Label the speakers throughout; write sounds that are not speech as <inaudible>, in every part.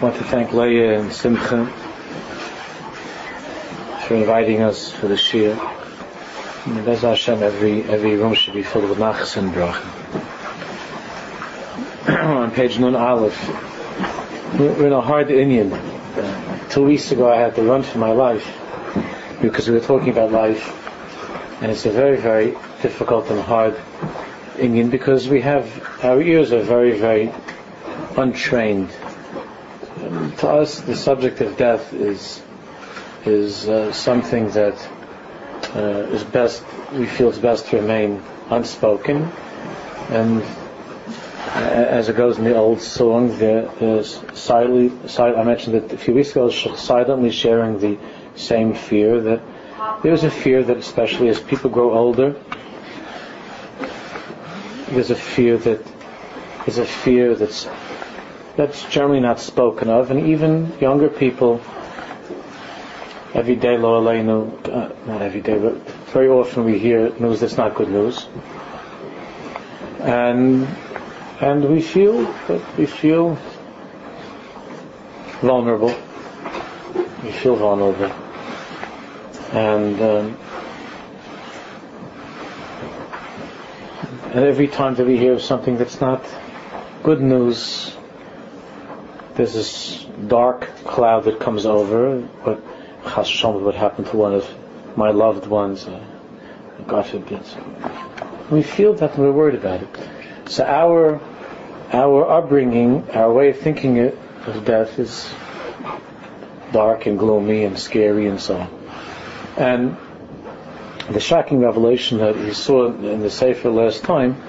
Speaker 1: I want to thank Leah and Simcha for inviting us for the shiur. And Hashem, every, every room should be filled with nachas and bracha. <clears throat> On page Nun Aleph, we're in a hard inyan. Uh, two weeks ago I had to run for my life because we were talking about life. And it's a very, very difficult and hard inyan because we have, our ears are very, very untrained to us, the subject of death is is uh, something that uh, is best. We feel it's best to remain unspoken, and as it goes in the old song. I mentioned it a few weeks ago. Silently sharing the same fear that there's a fear that, especially as people grow older, there's a fear that is a fear that's that's generally not spoken of, and even younger people, every day, lo aleinu, uh, not every day, but very often we hear news that's not good news, and and we feel that we feel vulnerable. We feel vulnerable, and. Um, and every time that we hear something that's not good news, there's this dark cloud that comes over. What Chashon would happen to one of my loved ones, uh, God forbid. We feel that and we're worried about it. So our our upbringing, our way of thinking it, of death is dark and gloomy and scary and so on. And the shocking revelation that we saw in the Sefer last time,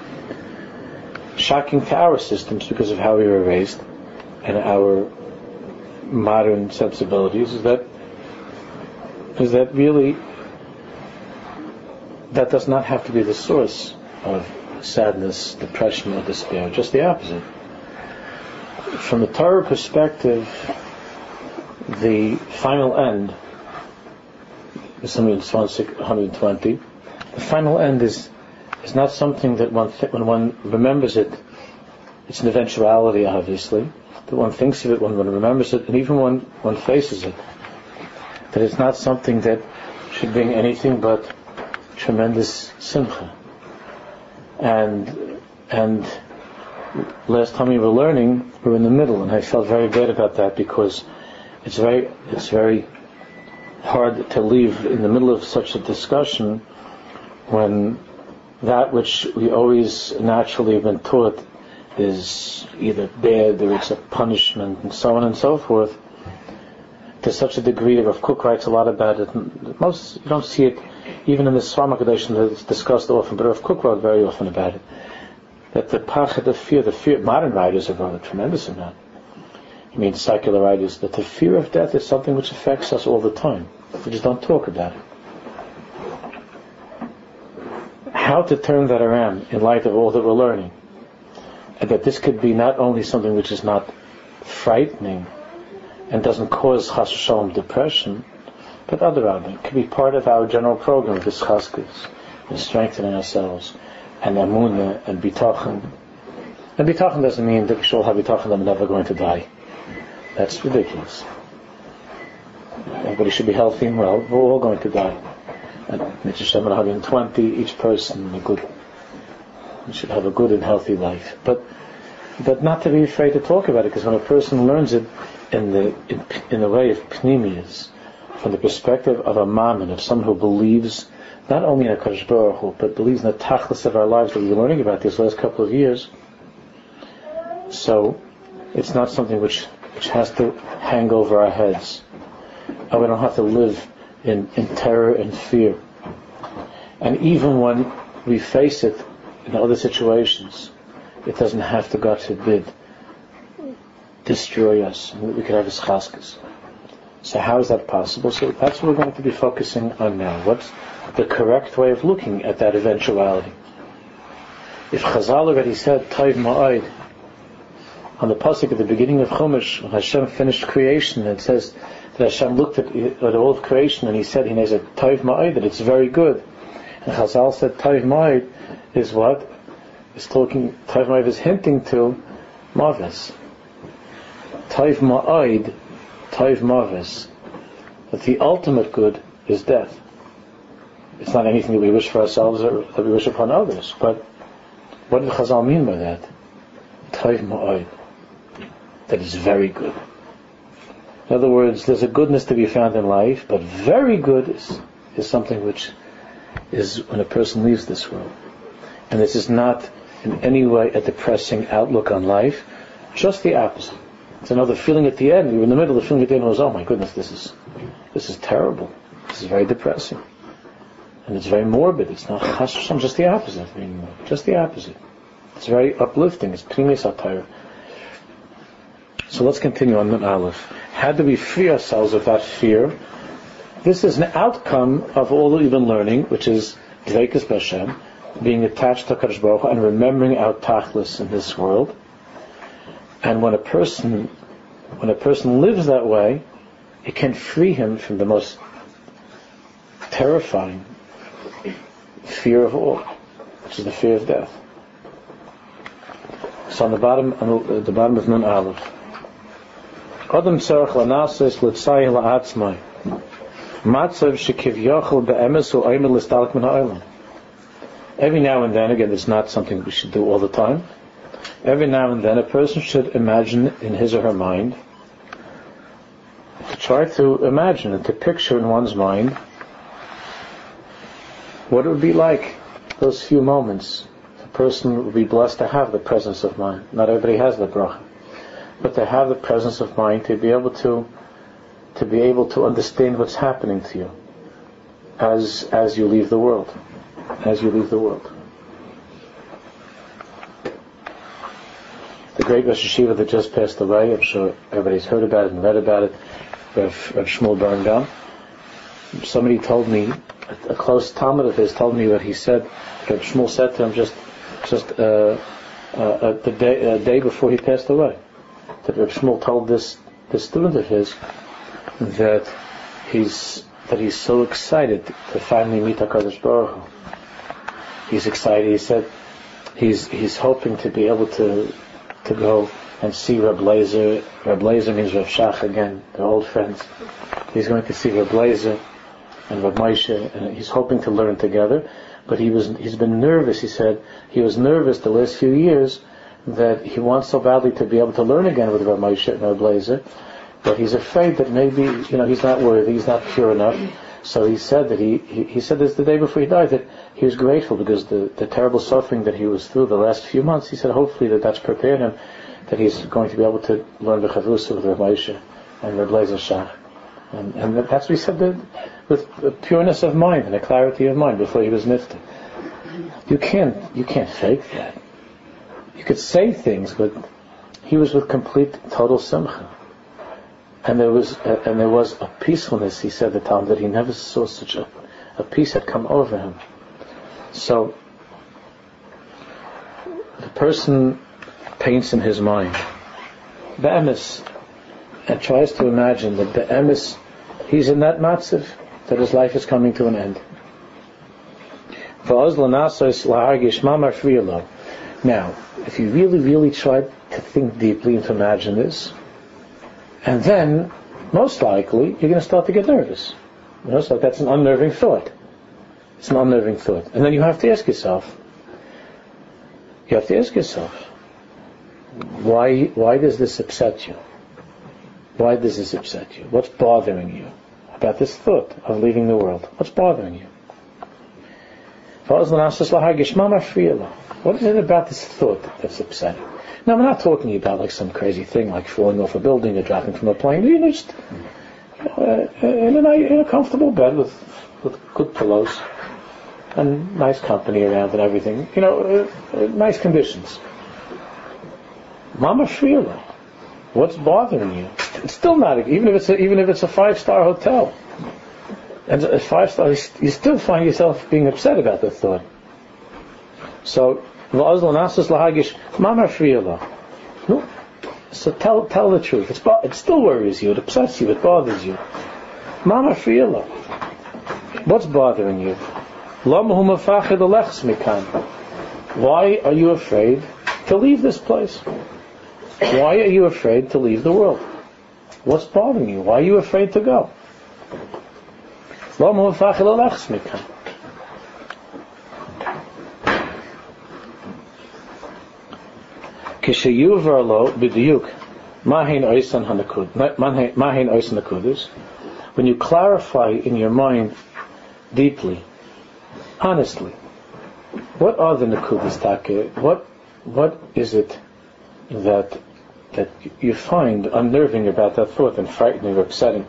Speaker 1: shocking to our systems because of how we were raised, and our modern sensibilities is that is that really that does not have to be the source of sadness, depression, or despair. Just the opposite. From the Torah perspective, the final end is something 120. The final end is is not something that one th- when one remembers it, it's an eventuality, obviously that one thinks of it, when one remembers it, and even when one faces it. That it's not something that should bring anything but tremendous simcha. And and last time we were learning, we were in the middle, and I felt very bad about that because it's very it's very hard to leave in the middle of such a discussion when that which we always naturally have been taught is either bad or it's a punishment and so on and so forth to such a degree that Rav Kook writes a lot about it. Most you don't see it even in the Svarma that it's discussed often, but Rav Kook wrote very often about it. That the pachad of fear, the fear, modern writers have wrote a tremendous amount. I mean, secular writers, that the fear of death is something which affects us all the time. We just don't talk about it. How to turn that around in light of all that we're learning? And that this could be not only something which is not frightening and doesn't cause chas depression, but other than it could be part of our general program of this chaskas, and strengthening ourselves, and amunah and bitachon. And bitachon doesn't mean that we should all have bitachon that we're never going to die. That's ridiculous. Everybody should be healthy and well. We're all going to die. At Mitzvah 120, each person a good we should have a good and healthy life. But but not to be afraid to talk about it, because when a person learns it in the in, in the way of pnimius, from the perspective of a ma'amin, of someone who believes not only in a Kadosh Baruch Hu, but believes in the tachlis of our lives that we've been learning about these last couple of years. So it's not something which which has to hang over our heads. And we don't have to live in, in terror and fear. And even when we face it in other situations, it doesn't have to, God forbid, destroy us. We could have a chaskas. So how is that possible? So that's what we're going to be focusing on now. What's the correct way of looking at that eventuality? If Chazal already said Taiv Ma'id on the pasuk at the beginning of Chumash, Hashem finished creation, and it says that Hashem looked at, at all of creation and He said, He knows that Taiv Ma'id, that it's very good. And Chazal said Taiv Ma'id is what? Is talking, Taiv is hinting to Mavis. Taiv Ma'aid, Taiv Mavis, that the ultimate good is death. It's not anything that we wish for ourselves or that we wish upon others, but what did Chazal mean by that? Taiv Ma'aid, that is very good. In other words, there's a goodness to be found in life, but very good is, is something which is when a person leaves this world. And this is not in any way a depressing outlook on life, just the opposite. It's another feeling at the end. You're in the middle of the feeling at the end was, oh my goodness, this is this is terrible. This is very depressing. And it's very morbid. It's not chas just the opposite. Just the opposite. It's very uplifting. It's pnimi satire. So let's continue on the Aleph. How do we free ourselves of that fear? This is an outcome of all that we've been learning, which is Dveikus Bashem, being attached to Kadosh Baruch and remembering our tachlis in this world. And when a person, when a person lives that way, it can free him from the most terrifying fear of all, which is the fear of death. So on the bottom, on the bottom of Nun Aleph, Adam tzarech lanasis litzai la'atzmai. Matzav l'stalek min ha'olam. Every now and then, again, it's not something we should do all the time. Every now and then, a person should imagine in his or her mind, to try to imagine and to picture in one's mind what it would be like those few moments. A person would be blessed to have the presence of mind. Not everybody has the bracha but to have the presence of mind to be able to to be able to understand what's happening to you as as you leave the world, as you leave the world. The great Rosh Yeshiva that just passed away, I'm sure everybody's heard about it and read about it, Rav, Rav Shmuel Birnbaum. Somebody told me, a, close talmid of his told me what he said. Rav Shmuel said to him just just uh, uh, uh the day, uh, day before he passed away that Reb Shmuel told this this student of his that he's that he's so excited to finally meet Hakadosh Baruch Hu. He's excited. He said he's he's hoping to be able to to go and see Reb Lazer. Reb Lazer means Reb Shach again. They're old friends. He's going to see Reb Lazer and Reb Moshe, and he's hoping to learn together. But he was he's been nervous. He said he was nervous the last few years that he wants so badly to be able to learn again with Rav Moshe and Rav Lazer, but he's afraid that maybe you know he's not worthy, he's not pure enough. So he said that he, he, he said this the day before he died that he was grateful because the, the terrible suffering that he was through the last few months. He said hopefully that that's prepared him that he's going to be able to learn the chavrusa with Rav Moshe and Rav Lazer Shach. And, and that's what he said that with a pureness of mind and a clarity of mind before he was nifted. You can't you can't fake that you could say things, but he was with complete, total simcha. And there was, uh, and there was a peacefulness, he said at the time, that he never saw such a, a peace had come over him. So, the person paints in his mind the and tries to imagine that the he's in that matziv, that his life is coming to an end. Now, if you really, really try to think deeply and to imagine this, and then, most likely, you're going to start to get nervous. You know, so that's an unnerving thought. It's an unnerving thought. And then you have to ask yourself, you have to ask yourself, why, why does this upset you? Why does this upset you? What's bothering you about this thought of leaving the world? What's bothering you? What is it about this thought that's upsetting? Now, we're not talking about like some crazy thing like falling off a building or dropping from a plane. You know, just know, uh, in, a, in a comfortable bed with, with good pillows and nice company around and everything. You know, uh, uh, nice conditions. Mama Shvila, what's bothering you? It's still not, even if it's a, even if it's a five star hotel. And at five stars, you still find yourself being upset about the thought. So, no. So tell tell the truth. It's, it still worries you. It upsets you. It bothers you. Mama Friela. What's bothering you? Why are you afraid to leave this place? Why are you afraid to leave the world? What's bothering you? Why are you afraid to go? כשיובר לו בדיוק מהן oisan nakudas, when you clarify in your mind deeply, honestly, what are the nakudas take? What what is it that that you find unnerving about that thought and frightening or upsetting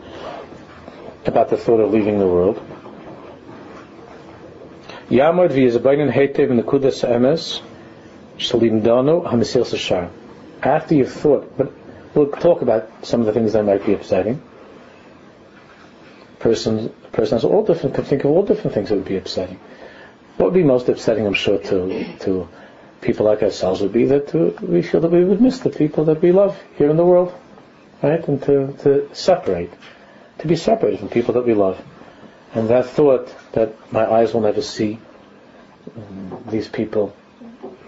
Speaker 1: about the thought of leaving the world? Yamod v'yizabaynin hetev nakudas emes shalimdano hamisil sashar. After you've thought, but we'll talk about some of the things that might be upsetting. Person, person has all different, can think of all different things that would be upsetting. What would be most upsetting, I'm sure, to to people like ourselves would be that we feel that we would miss the people that we love here in the world, right? And to, to separate, to be separated from people that we love. And that thought that my eyes will never see these people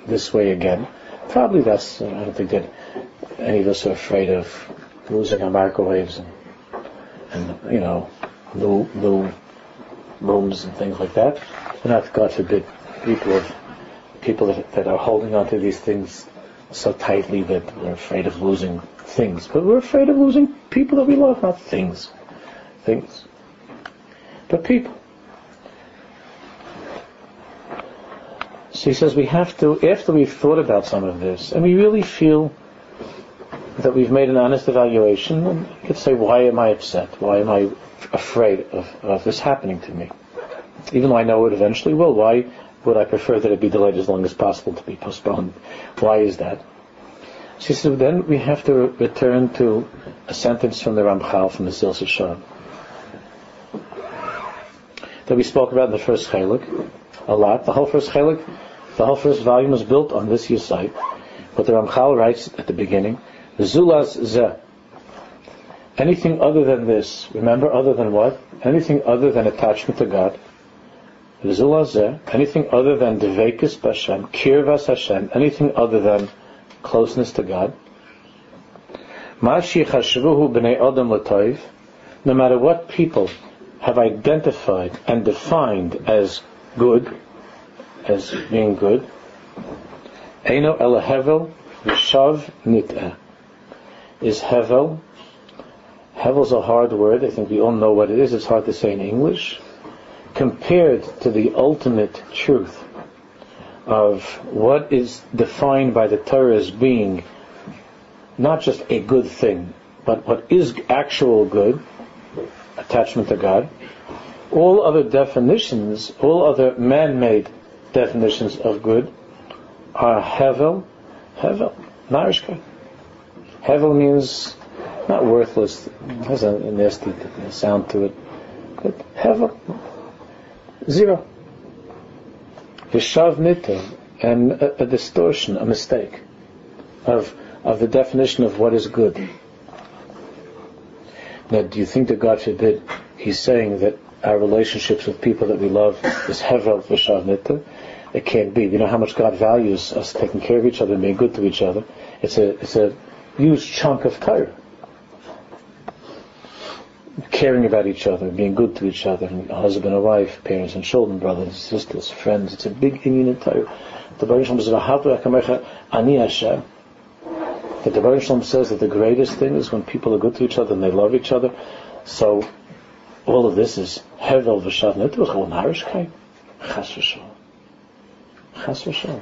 Speaker 1: this way again, probably that's, uh, I don't think that any of us are afraid of losing our microwaves and, and you know, new, new rooms and things like that. We're not, God forbid, people of people that, that are holding on to these things so tightly that we're afraid of losing things. But we're afraid of losing people that we love, not things. Things. But people. So he says we have to, after we've thought about some of this, and we really feel that we've made an honest evaluation, and you could say, why am I upset? Why am I afraid of, of this happening to me? Even though I know it eventually will, why would I prefer that it be delayed as long as possible to be postponed? Why is that? She said, then we have to return to a sentence from the Ramchal from the Silsa that we spoke about in the first chalik a lot. The whole first chalik, the whole first volume is built on this site. But the Ramchal writes at the beginning, Zulaz ze. Anything other than this, remember other than what? Anything other than attachment to God, anything other than Devekis Bashem, Kirvas Hashem, anything other than closeness to God. No matter what people have identified and defined as good, as being good, Eino Elahevel Vishav Nit'eh. Is Hevel, Hevel's a hard word, I think we all know what it is, it's hard to say in English compared to the ultimate truth of what is defined by the Torah as being not just a good thing, but what is actual good, attachment to God, all other definitions, all other man-made definitions of good are hevel, hevel, narishka. Hevel means not worthless, has a nasty sound to it, but hevel, Zero. Vishav nita, and a, a, distortion, a mistake of of the definition of what is good. Now, do you think that God forbid He's saying that our relationships with people that we love is hevel vishav nita? It can't be. You know how much God values us taking care of each other and being good to each other. It's a it's a huge chunk of Torah caring about each other, being good to each other, and husband and wife, parents and children, brothers and sisters, friends. It's a big inyan in Torah. The Baruch says, Ani Hashem. That the Baruch says that the greatest thing is when people are good to each other and they love each other. So all of this is Hevel v'shav netuch al narishkeit. Chas. Chas v'shalom.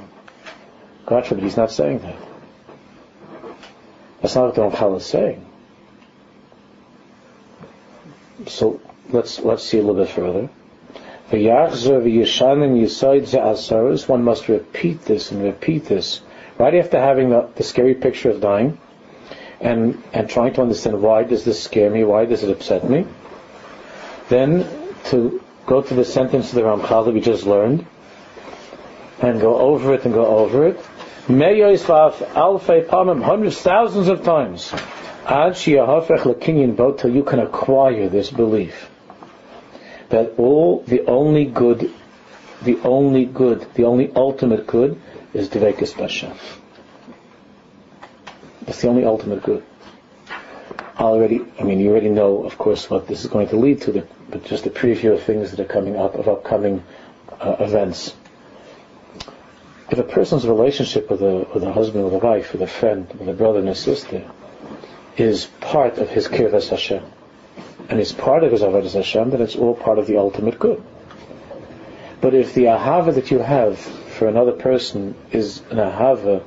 Speaker 1: God forbid he's not saying that. That's not what the Ramchal is saying. So let's let's see a little bit further. One must repeat this and repeat this right after having the, the scary picture of dying, and and trying to understand why does this scare me? Why does it upset me? Then to go to the sentence of the Ramchal that we just learned, and go over it and go over it. Hundreds, thousands of times Ad both till you can acquire this belief that all the only good, the only good, the only ultimate good is Dvekas Bashem. That's the only ultimate good. Already, I mean, you already know, of course, what this is going to lead to, but just a preview of things that are coming up, of upcoming uh, events. If a person's relationship with a, with a husband, with a wife, with a friend, with a brother and a sister, is part of his kirvas Hashem, and is part of his avodas Hashem, then it's all part of the ultimate good. But if the ahava that you have for another person is an ahava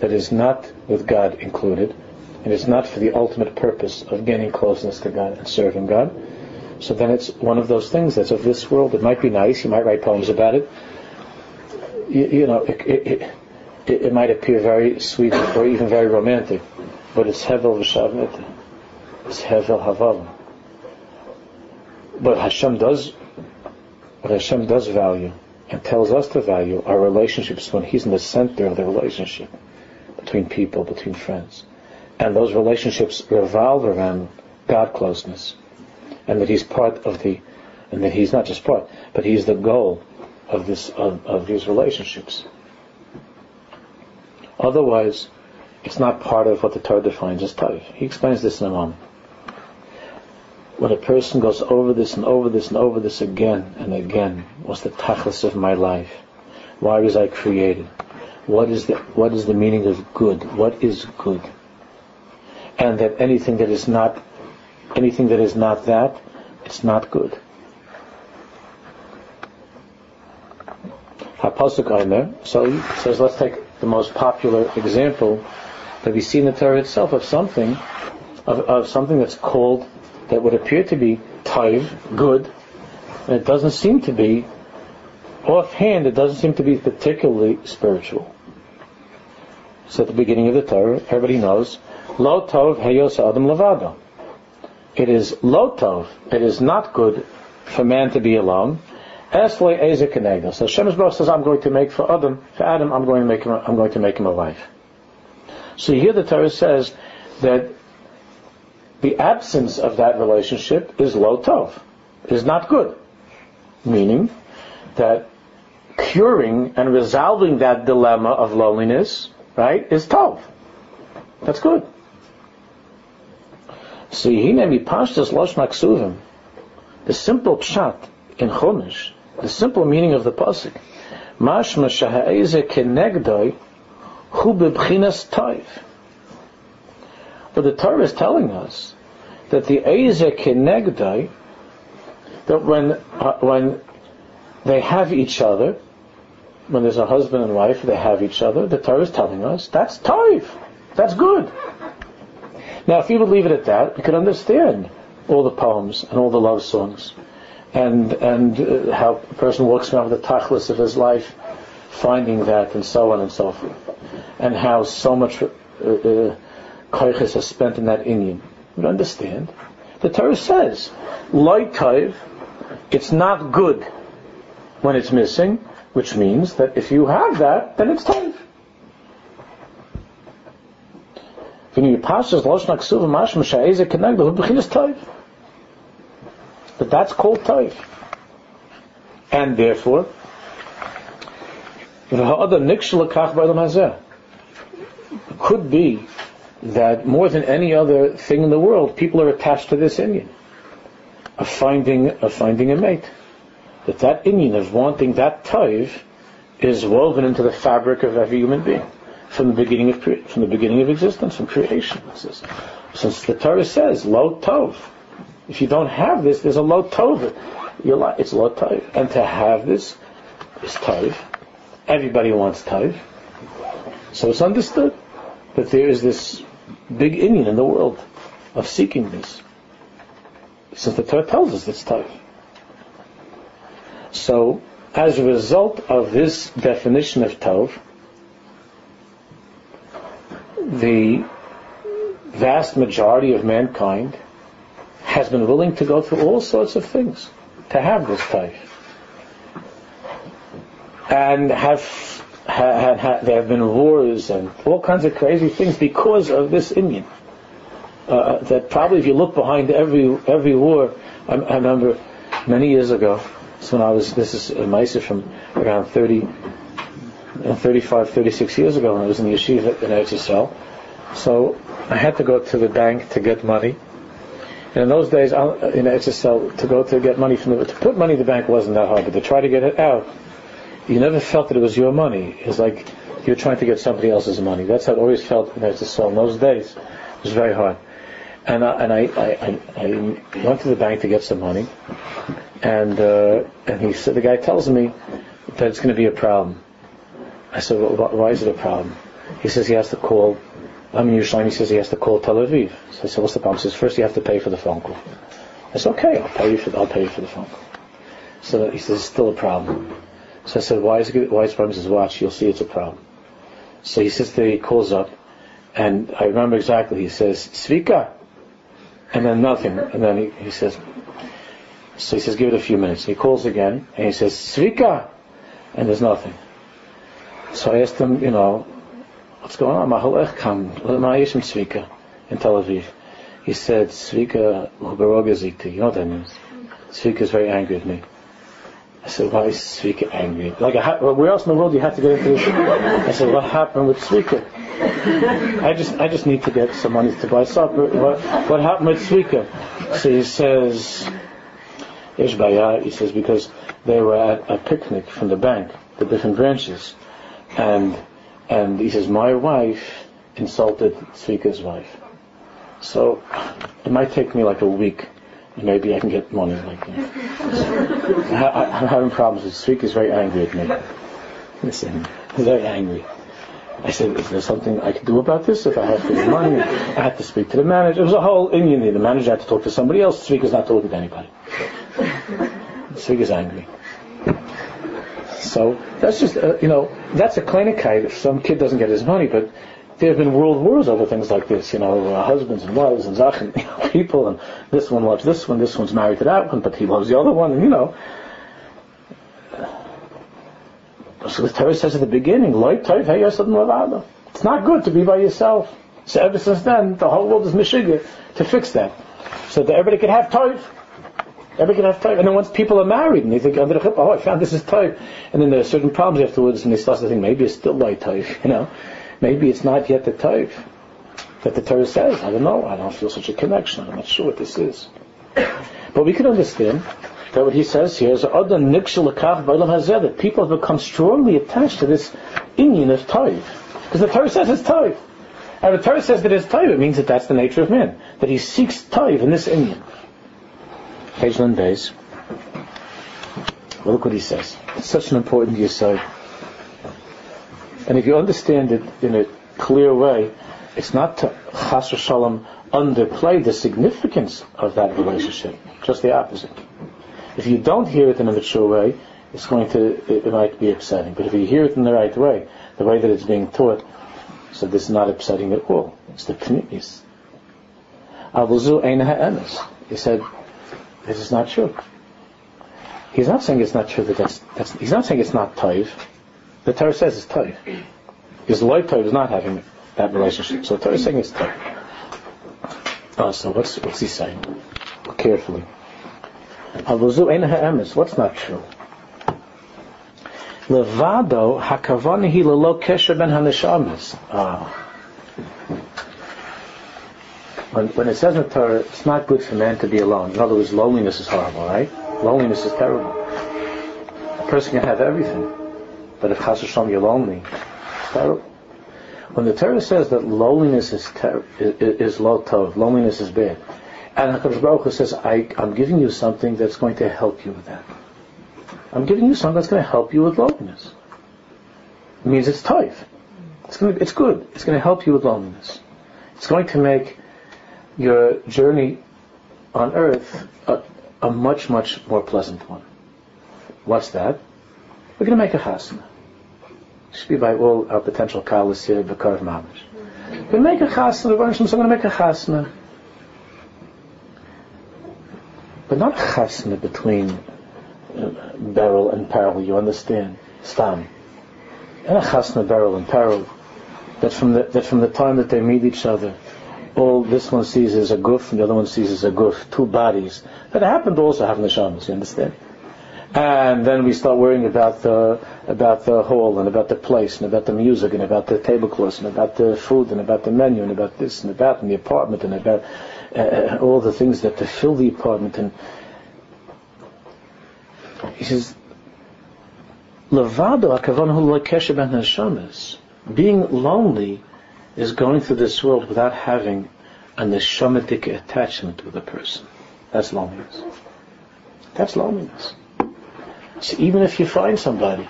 Speaker 1: that is not with God included, and it's not for the ultimate purpose of gaining closeness to God and serving God, so then it's one of those things that's of this world. It might be nice, you might write poems about it. You, you know, it, it, it, it, might appear very sweet or even very romantic, but it's hevel v'shavnit. It's hevel haval. But Hashem does what Hashem does value and tells us to value our relationships when He's in the center of the relationship between people, between friends. And those relationships revolve around God closeness. And that He's part of the, and that He's not just part, but He's the goal of this, of, of these relationships. Otherwise, it's not part of what the Torah defines as taif. He explains this in a moment when a person goes over this and over this and over this again and again, what's the tachlis of my life? Why was I created? What is the what is the meaning of good? What is good? And that anything that is not anything that is not that, it's not good. So he says let's take the most popular example that we see in the Torah itself of something of, of something that's called that would appear to be taiv, good, and it doesn't seem to be, offhand, it doesn't seem to be particularly spiritual. So at the beginning of the Torah, everybody knows, lo tov heyos adam levado. It is lo tov, it is not good for man to be alone. Esle eze kenegdo. So Shem's Baruch says, I'm going to make for Adam, for Adam, I'm going to make him, I'm going to make him a wife. So here the Torah says that the absence of that relationship is lo tov, is not good. Meaning that curing and resolving that dilemma of loneliness, right, is tov. That's good. See, So Yehinemi Pashtas Losh Maksuvim, the simple pshat in Chumash, the simple meaning of the pasuk, Mashma Shaha'eze Kenegdoi Hu Bebchinas Toiv. But the Torah is telling us that the Eze Kenegdai, that when, uh, when they have each other, when there's a husband and wife, they have each other, the Torah is telling us that's Toiv. That's good. Now, if you would leave it at that, we could understand all the poems and all the love songs, and and uh, how a person walks around with the tachlis of his life, finding that, and so on and so forth, and how so much uh, uh, koiches is spent in that inyan. You understand? The Torah says, taiv, it's not good when it's missing, which means that if you have that, then it's taiv. But that's called taiv. And therefore, could be that more than any other thing in the world, people are attached to this inyan of finding of finding a mate. That that inyan of wanting that taiv is woven into the fabric of every human being from the beginning of from the beginning of existence, from creation. Since the Torah says lo tov, if you don't have this, there's a lo tov. It's lo tov, and to have this is taiv. Everybody wants taiv, so it's understood that there is this big inyan in the world of seeking this. Since the Torah tells us it's time. So, as a result of this definition of Tov, the vast majority of mankind has been willing to go through all sorts of things to have this Tov. And have ha, ha, there have been wars and all kinds of crazy things because of this inyan. Uh, that probably if you look behind every every war, I, I remember many years ago, so when I was, this is a Maisa from around 30, uh, 35, 36 years ago when I was in the yeshiva in Eretz Yisrael, So I had to go to the bank to get money. And in those days, in HSL, to go to get money from the, to put money in the bank wasn't that hard, but to try to get it out, you never felt that it was your money. It's like you're trying to get somebody else's money. That's how it always felt in HSL. In those days, it was very hard. And, I, and I, I, I, went to the bank to get some money, and uh, and he said the guy tells me that it's going to be a problem. I said, well, why is it a problem? He says he has to call I'm in Yerushalayim. He says he has to call Tel Aviv. So I said, what's the problem? He says, first you have to pay for the phone call. I said, okay, I'll pay you for, I'll pay you for the phone call. So he says, it's still a problem. So I said, why is it, why is the problem? He says, watch, you'll see it's a problem. So he sits there, he calls up, and I remember exactly, he says, Tzvika, and then nothing, and then he, he says, so he says, give it a few minutes. He calls again, and he says, Tzvika, and there's nothing. So I asked him, you know, what's going on? Mahalech kam, ma'ayishim tzvika in Tel Aviv. He said, tzvika uberogazikti. You know what that means? Tzvika is very angry at me. I said, why is Tzvika angry? Like, where else in the world do you have to get into this? I said, what happened with Tzvika? I just, I just need to get some money to buy supper. What, what happened with Tzvika? So he says, Ishbaya, he says, because they were at a picnic from the bank, the different branches, and and he says, my wife insulted Tzvika's wife. So it might take me like a week. And maybe I can get money like that. <laughs> I, am having problems with Tzvika is very angry at me. Listen, he's very angry. I said, is there something I can do about this? If I have to get money, I had to speak to the manager. It was a whole inyan thing. The manager had to talk to somebody else. Tzvika's not talking to anybody. Tzvika's angry. So that's just, uh, you know, that's a klinikite if some kid doesn't get his money, but there have been world wars over things like this, you know, uh, husbands and wives and zachen, <laughs> you know, people, and this one loves this one, this one's married to that one, but he loves the other one, and you know. So the Torah says at the beginning, it's not good to be by yourself. So ever since then, the whole world is mishiga to fix that. So that everybody can have toiv. Everybody can have time. And then once people are married and they think, under the chuppah, oh, I found this is time. And then there are certain problems afterwards and they start to think, maybe it's still like time, <laughs> you know. Maybe it's not yet the time that the Torah says. I don't know. I don't feel such a connection. I'm not sure what this is. <coughs> But we can understand that what he says here is that people have become strongly attached to this inyan of Taiv. Because the Torah says it's Taiv. And the Torah says that it's Taiv, it means that that's the nature of man. That he seeks Taiv in this inyan page one days. Well, look what he says. It's such an important yesod. And if you understand it in a clear way, it's not to chas shalom underplay the significance of that relationship. Just the opposite. If you don't hear it in a mature way, it's going to, it, it might be upsetting. But if you hear it in the right way, the way that it's being taught, so this is not upsetting at all. It's the ha'emes. He said, this is not true. He's not saying it's not true that that's, that's he's not saying it's not toiv. The Torah says it's toiv. His loy toiv is not having that relationship. So the Torah is saying it's toiv. Oh, so what's, what's he saying? Look carefully. What's not true? Levado hakavanahi lelo kesher ben. When, when it says in the Torah, it's not good for man to be alone. In other words, loneliness is horrible, right? Loneliness is terrible. A person can have everything, but if Chas Hashem you're lonely, it's terrible. When the Torah says that loneliness is ter- is, is low tov, loneliness is bad, and Hakadosh Baruch Hu says, I, "I'm giving you something that's going to help you with that. I'm giving you something that's going to help you with loneliness." It means it's tough. It's, going to, it's good. It's going to help you with loneliness. It's going to make your journey on earth a, a much, much more pleasant one. What's that? We're going to make a chasna. Should be by all our potential kalas here, Bakar Mamish. We're going to make a chasna, we're going to make a chasna. But not a chasna between uh, Beryl and Peril, you understand? Stam. And a chasna, Beryl and Peril, that from the, that from the time that they meet each other, all this one sees is a guf and the other one sees is a guf, two bodies. That happened also have neshamas, you understand? And then we start worrying about the about the hall and about the place and about the music and about the tablecloths and about the food and about the menu and about this and about and the apartment and about uh, all the things that to fill the apartment and he says Levado being lonely is going through this world without having a neshamatic attachment with a person. That's loneliness. That's loneliness. So even if you find somebody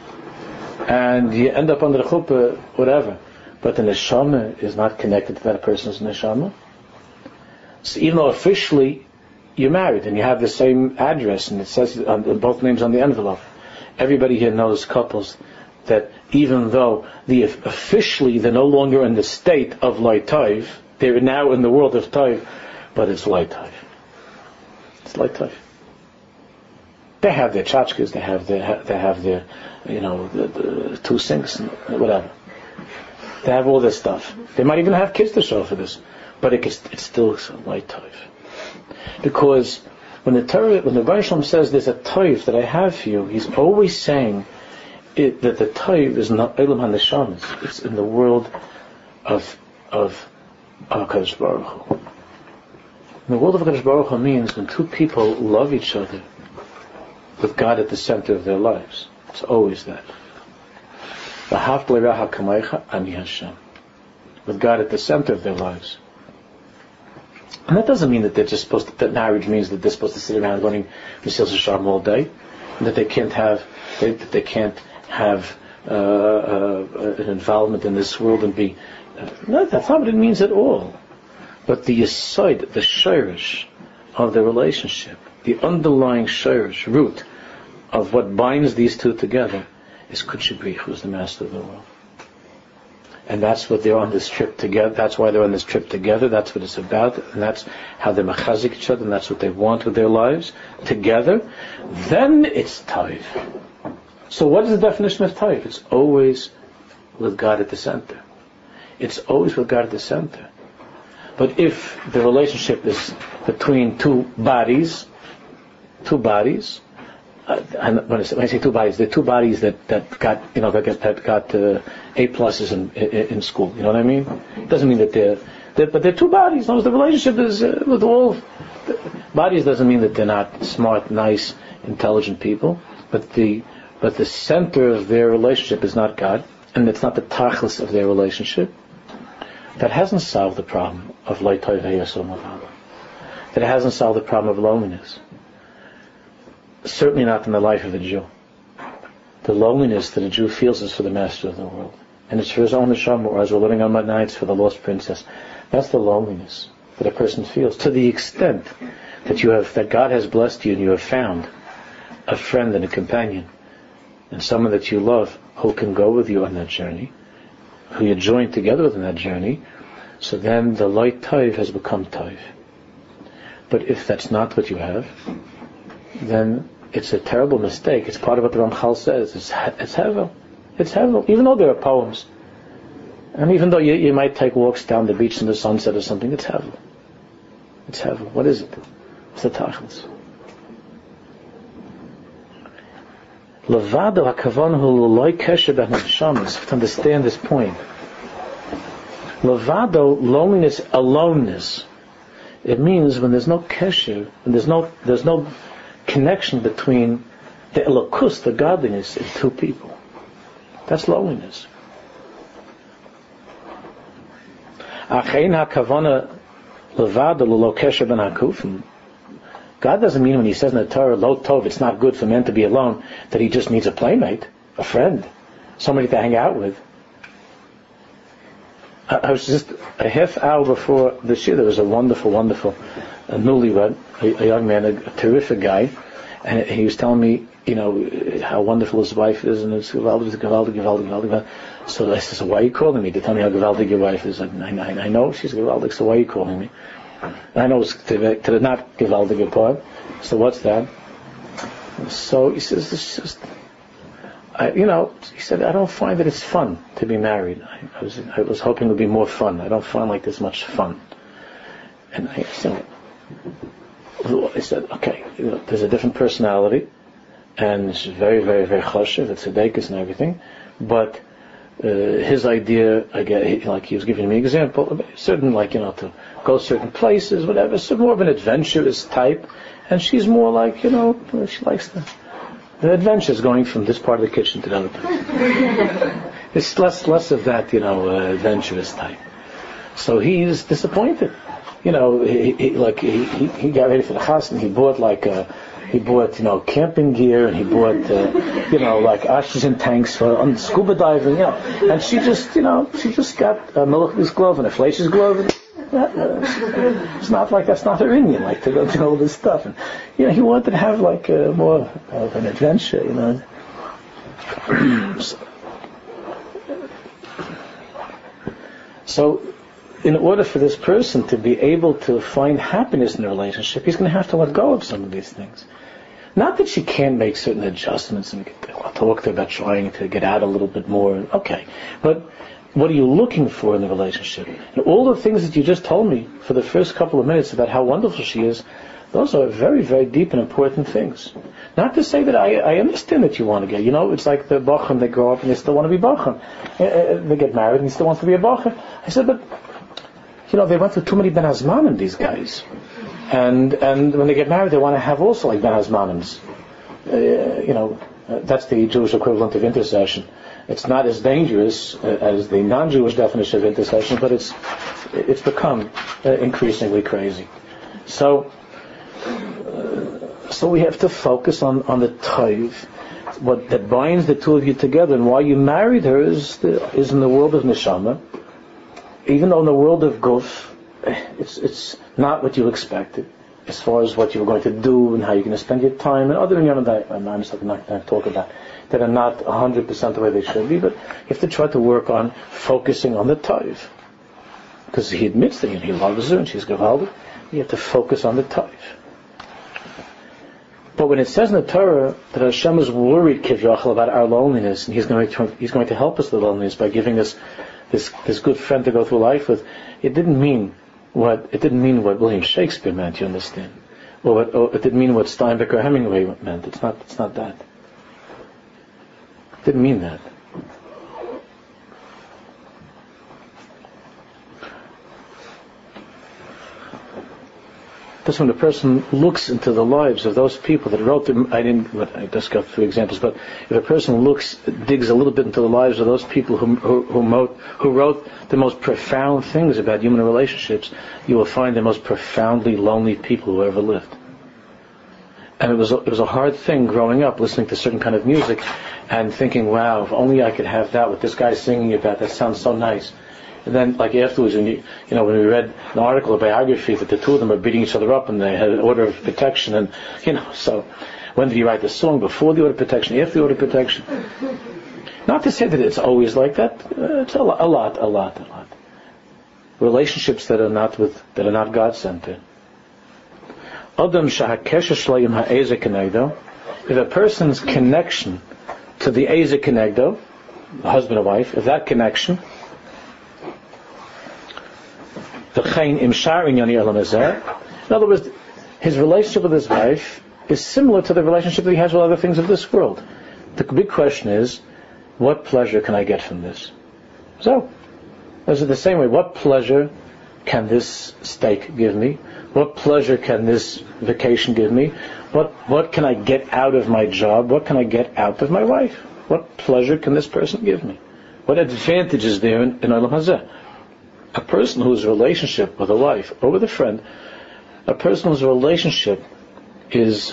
Speaker 1: and you end up under the chuppah, whatever, but the neshama is not connected to that person's neshama, so even though officially you're married and you have the same address and it says on, both names on the envelope, everybody here knows couples that even though the officially they're no longer in the state of Laitaiv, they're now in the world of Taiv, but it's Laitaiv. It's Laitaiv. They have their tchotchkes, they have their, they have their, you know, the, the two sinks, and whatever. They have all this stuff. They might even have kids to show for this, but it, it's still Laitaiv. Because when the Torah, when the Baruch says there's a toiv that I have for you, he's always saying it, that the toiv is not Elam HaNeshamas. It's in the world of of HaKadosh Baruch Hu. The world of HaKadosh Baruch Hu means when two people love each other with God at the center of their lives. It's always that. With God at the center of their lives. And that doesn't mean that they're just supposed to, that marriage means that they're supposed to sit around learning Mesilas Yesharim all day, and that they can't have, they, that they can't have uh, uh, an involvement in this world and be. Uh, no, that's not what it means at all. But the aside, the shirish of the relationship, the underlying shirish root of what binds these two together, is Kutchabrich, who's the master of the world. And that's what they're on this trip together. That's why they're on this trip together. That's what it's about. And that's how they machazik each other. And that's what they want with their lives together. Then it's taiv. So what is the definition of taiv? It's always with God at the center. It's always with God at the center. But if the relationship is between two bodies, two bodies, uh, when, I say, when, I say, two bodies, they're two bodies that, that got you know that got, that got uh, A pluses in, in, school. You know what I mean? It doesn't mean that they're, they're but they're two bodies. No, the relationship is uh, with all bodies. Doesn't mean that they're not smart, nice, intelligent people. But the but the center of their relationship is not God, and it's not the tachlis of their relationship. That hasn't solved the problem of loitoy That it hasn't solved the problem of loneliness certainly not in the life of a Jew. The loneliness that a Jew feels is for the master of the world. And it's for his own neshama, or as we're learning on nights for the lost princess. That's the loneliness that a person feels. To the extent that you have, that God has blessed you and you have found a friend and a companion, and someone that you love who can go with you on that journey, who you join together with in that journey, so then the light taiv has become taiv. But if that's not what you have, then it's a terrible mistake. It's part of what the Ramchal says. It's, it's hevel. It's hevel. Even though there are poems. And even though you, you might take walks down the beach in the sunset or something, it's hevel. It's hevel. What is it? It's the tachlis. Levado hakavon hu loy kesher b'nefshamas. To understand this point. Levado, loneliness, aloneness. It means when there's no kesher, when there's no, there's no connection between the elokus, the godliness, in two people. That's loneliness. God doesn't mean when He says in the Torah, "Lo tov," it's not good for men to be alone. That He just needs a playmate, a friend, somebody to hang out with. I was just a half hour before this year. There was a wonderful, wonderful a newlywed, a, a young man, a, a, terrific guy, and he was telling me, you know, how wonderful his wife is, and it's gewaldig, gewaldig, gewaldig, gewaldig. So I said, so why are you calling me? To tell me how gewaldig your wife is. I, I, I know she's gewaldig, so why are you calling me? I know it's to, to the not gewaldige part. So what's that? So he says, it's just, I, you know, he said, I don't find that it's fun to be married. I, I was, I was hoping it would be more fun. I don't find like this much fun. And I said, I said, okay, you know, there's a different personality, and it's very, very, very choshev, it's tzedekis and everything, but uh, his idea, I get, like he was giving me an example, certain like you know to go certain places, whatever. So more of an adventurous type, and she's more like you know she likes the the adventures going from this part of the kitchen to the other part. <laughs> it's less less of that you know uh, adventurous type. So he's disappointed. You know, he, he like he, he got ready for the house and he bought like a he bought, you know, camping gear, and he bought, uh, you know, like oxygen tanks for on scuba diving, you know. And she just, you know, she just got a Milch's glove and a Fleisch's glove. And, uh, it's not like that's not her inyan, like to go do all this stuff. And you know, he wanted to have like a, more of an adventure, you know. <clears throat> so, so in order for this person to be able to find happiness in the relationship, he's going to have to let go of some of these things. Not that she can't make certain adjustments and I'll talk to about trying to get out a little bit more. Okay. But what are you looking for in the relationship? And all the things that you just told me for the first couple of minutes about how wonderful she is, those are very, very deep and important things. Not to say that I, I understand that you want to get, you know, it's like the Bacham, they grow up and they still want to be Bacham. Uh, uh, they get married and he still wants to be a Bacham. I said, but, you know, they went through too many Ben Azmanim, these guys. And and when they get married, they want to have also like Ben Hazmanims. Uh, you know, uh, that's the Jewish equivalent of intersession. It's not as dangerous uh, as the non-Jewish definition of intersession, but it's it's become uh, increasingly crazy. So uh, so we have to focus on on the toiv. What that binds the two of you together, and why you married her is the, is in the world of neshama. Even though in the world of guf, eh, it's it's not what you expected as far as what you're going to do and how you're going to spend your time and other than that I'm not going to talk about that are not 100% the way they should be but you have to try to work on focusing on the toiv. Because he admits that he loves her and she's gewaldig you have to focus on the toiv. But when it says in the Torah that Hashem is worried kivyachal about our loneliness and he's going to he's going to help us with loneliness by giving us this this good friend to go through life with it didn't mean what it didn't mean what William Shakespeare meant. You understand? Or, what, or it didn't mean what Steinbeck or Hemingway meant. It's not. It's not that. It didn't mean that. Because when a person looks into the lives of those people that wrote them, I didn't, I just got three examples, but if a person looks, digs a little bit into the lives of those people who, who, who, wrote, who wrote the most profound things about human relationships, you will find the most profoundly lonely people who ever lived. And it was, a, it was a hard thing growing up listening to certain kind of music and thinking, wow, if only I could have that, what this guy's singing about, that sounds so nice. And then, like afterwards, when you, you know, when we read an article, a biography, that the two of them are beating each other up and they had an order of protection, and you know, so when did you write the song? Before the order of protection, after the order of protection? Not to say that it's always like that. Uh, it's a, lot, a lot, a lot, a lot. Relationships that are not with, that are not God centered. Adam If a person's connection to the Eza Kenegdo, husband and wife, if that connection in other words, his relationship with his wife is similar to the relationship that he has with other things of this world. The big question is, what pleasure can I get from this? So, it the same way? What pleasure can this steak give me? What pleasure can this vacation give me? What what can I get out of my job? What can I get out of my wife? What pleasure can this person give me? What advantage is there in, in Olam Hazeh? A person whose relationship with a wife or with a friend, a person whose relationship is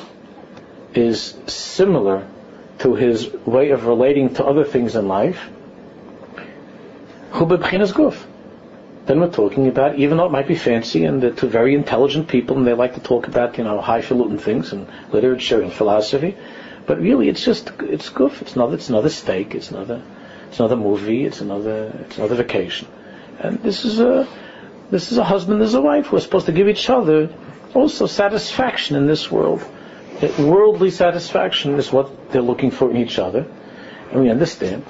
Speaker 1: is similar to his way of relating to other things in life, guf. Then we're talking about, even though it might be fancy and they're two very intelligent people and they like to talk about, you know, highfalutin things and literature and philosophy, but really it's just, it's goof. It's another, it's another steak. It's another, it's another movie. It's another, it's another vacation. And this is a this is a husband, this is a wife We're supposed to give each other also satisfaction in this world. Eh, worldly satisfaction is what they're looking for in each other. And we understand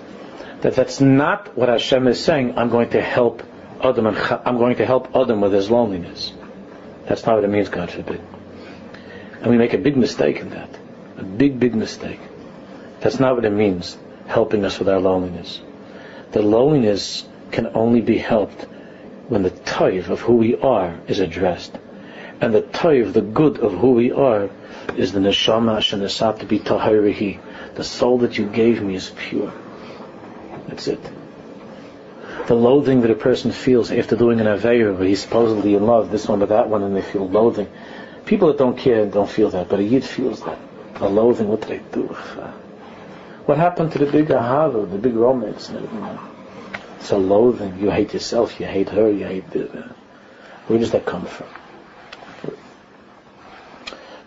Speaker 1: that that's not what Hashem is saying, I'm going to help Adam and I'm going to help Adam with his loneliness. That's not what it means, God forbid. And we make a big mistake in that. A big, big mistake. That's not what it means, helping us with our loneliness. The loneliness can only be helped when the toiv of who we are is addressed. And the toiv, the good of who we are, is the neshama shenasat to be tahirihi. The soul that you gave me is pure. That's it. The loathing that a person feels after doing an Aveira, where he's supposedly in love, this one but that one, and they feel loathing. People that don't care don't feel that, but a Yid feels that. A loathing, what did I do? Uh, what happened to the big ahava, the big romance and everything? It's a loathing. You hate yourself, you hate her, you hate the... Where does that come from?